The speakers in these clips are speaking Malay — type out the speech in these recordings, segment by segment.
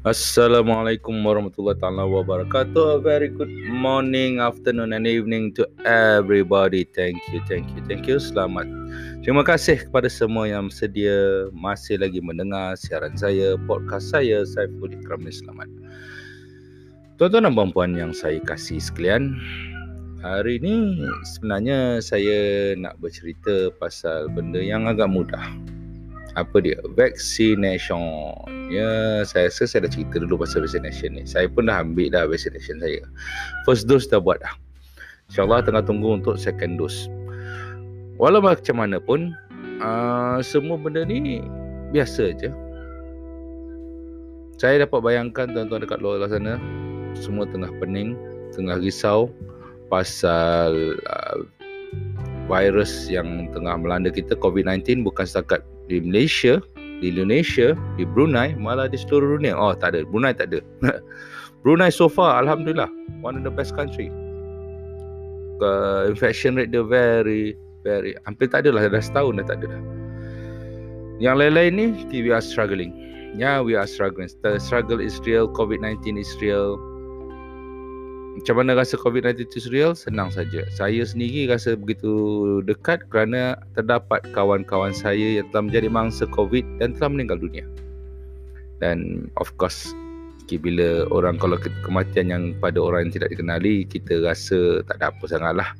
Assalamualaikum warahmatullahi taala wabarakatuh. A very good morning, afternoon and evening to everybody. Thank you, thank you, thank you. Selamat. Terima kasih kepada semua yang sedia masih lagi mendengar siaran saya, podcast saya, Saiful Ikram Selamat. Tuan-tuan dan puan-puan yang saya kasih sekalian, hari ini sebenarnya saya nak bercerita pasal benda yang agak mudah apa dia? Vaccination. Ya saya rasa saya dah cerita dulu pasal vaccination ni. Saya pun dah ambil dah vaccination saya. First dose dah buat dah. Insyaallah tengah tunggu untuk second dose. Walau macam mana pun uh, semua benda ni biasa je. Saya dapat bayangkan tuan-tuan dekat luar sana semua tengah pening tengah risau pasal uh, virus yang tengah melanda kita COVID-19 bukan setakat di Malaysia, di Indonesia, di Brunei, malah di seluruh dunia. Oh, tak ada. Brunei tak ada. Brunei so far, Alhamdulillah, one of the best country. Uh, infection rate dia very, very, hampir tak ada lah. Dah setahun dah tak ada. Yang lain-lain ni, we are struggling. Yeah, we are struggling. The struggle is real. COVID-19 is real. Macam mana rasa COVID-19 itu real? Senang saja. Saya sendiri rasa begitu dekat kerana terdapat kawan-kawan saya yang telah menjadi mangsa COVID dan telah meninggal dunia. Dan of course, bila orang kalau kematian yang pada orang yang tidak dikenali, kita rasa tak ada apa sangat lah.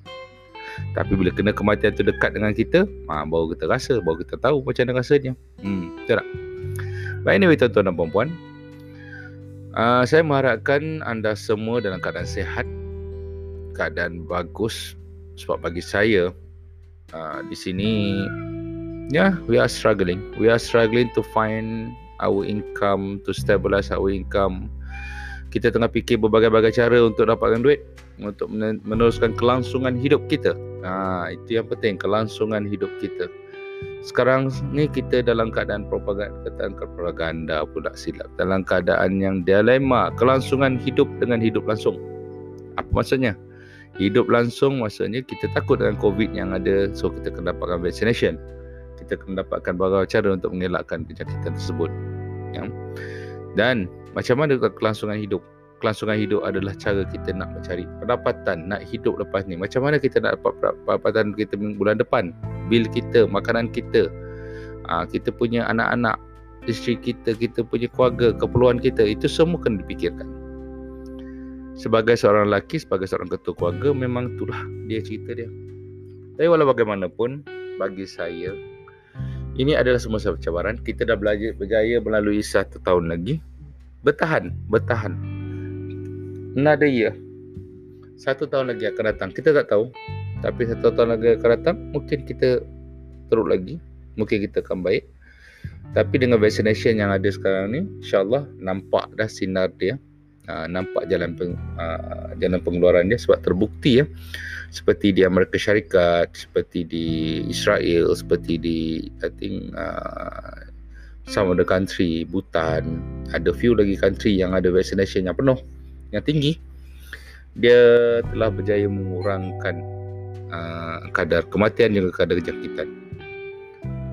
Tapi bila kena kematian itu dekat dengan kita, ha, baru kita rasa, baru kita tahu macam mana rasanya. Hmm, betul tak? But anyway, tuan-tuan dan puan-puan, Uh, saya mengharapkan anda semua dalam keadaan sehat, keadaan bagus. Sebab bagi saya, uh, di sini, yeah, we are struggling. We are struggling to find our income, to stabilize our income. Kita tengah fikir berbagai-bagai cara untuk dapatkan duit, untuk meneruskan kelangsungan hidup kita. Uh, itu yang penting, kelangsungan hidup kita. Sekarang ni kita dalam keadaan propaganda, propaganda pula silap. Dalam keadaan yang dilema, kelangsungan hidup dengan hidup langsung. Apa maksudnya? Hidup langsung maksudnya kita takut dengan COVID yang ada, so kita kena dapatkan vaccination. Kita kena dapatkan beberapa cara untuk mengelakkan penyakitan tersebut. Ya. Dan macam mana kelangsungan hidup? kelangsungan hidup adalah cara kita nak mencari pendapatan, nak hidup lepas ni. Macam mana kita nak dapat pendapatan kita bulan depan? Bil kita, makanan kita, aa, kita punya anak-anak, isteri kita, kita punya keluarga, keperluan kita, itu semua kena dipikirkan. Sebagai seorang lelaki, sebagai seorang ketua keluarga, memang itulah dia cerita dia. Tapi walau bagaimanapun, bagi saya, ini adalah semua cabaran. Kita dah belajar berjaya melalui satu tahun lagi. Bertahan, bertahan another year satu tahun lagi akan datang kita tak tahu tapi satu tahun lagi akan datang mungkin kita teruk lagi. Mungkin kita akan baik. Tapi dengan vaccination yang ada sekarang ni insyaallah nampak dah sinar dia. Uh, nampak jalan peng, uh, jalan pengeluaran dia sebab terbukti ya. Seperti di Amerika Syarikat seperti di Israel seperti di I think uh, some of the country Bhutan. Ada few lagi country yang ada vaccination yang penuh yang tinggi. Dia telah berjaya mengurangkan uh, kadar kematian juga kadar kejangkitan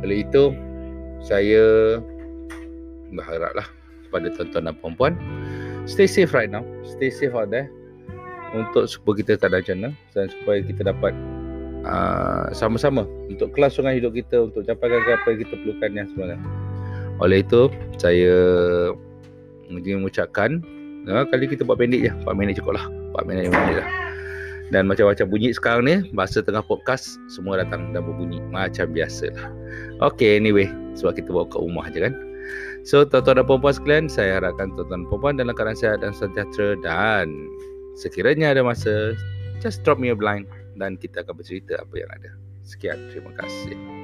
oleh itu saya berharaplah kepada tuan-tuan dan puan-puan stay safe right now. Stay safe out there. Untuk supaya kita tak ada bencana dan supaya kita dapat uh, sama-sama untuk kelangsungan hidup kita untuk capaikan apa yang kita perlukan yang sebenarnya oleh itu saya mengucapkan Ha, kali kita buat pendek je. 4 minit cukup lah 4 minit 5 minit lah dan macam-macam bunyi sekarang ni Bahasa tengah podcast Semua datang dan berbunyi. Macam biasa lah Okay anyway. Sebab kita bawa ke rumah je kan. So tuan-tuan dan perempuan sekalian Saya harapkan tuan-tuan dan perempuan Dalam keadaan sehat dan sejahtera. Dan Sekiranya ada masa Just drop me a blind Dan kita akan bercerita apa yang ada. Sekian. Terima kasih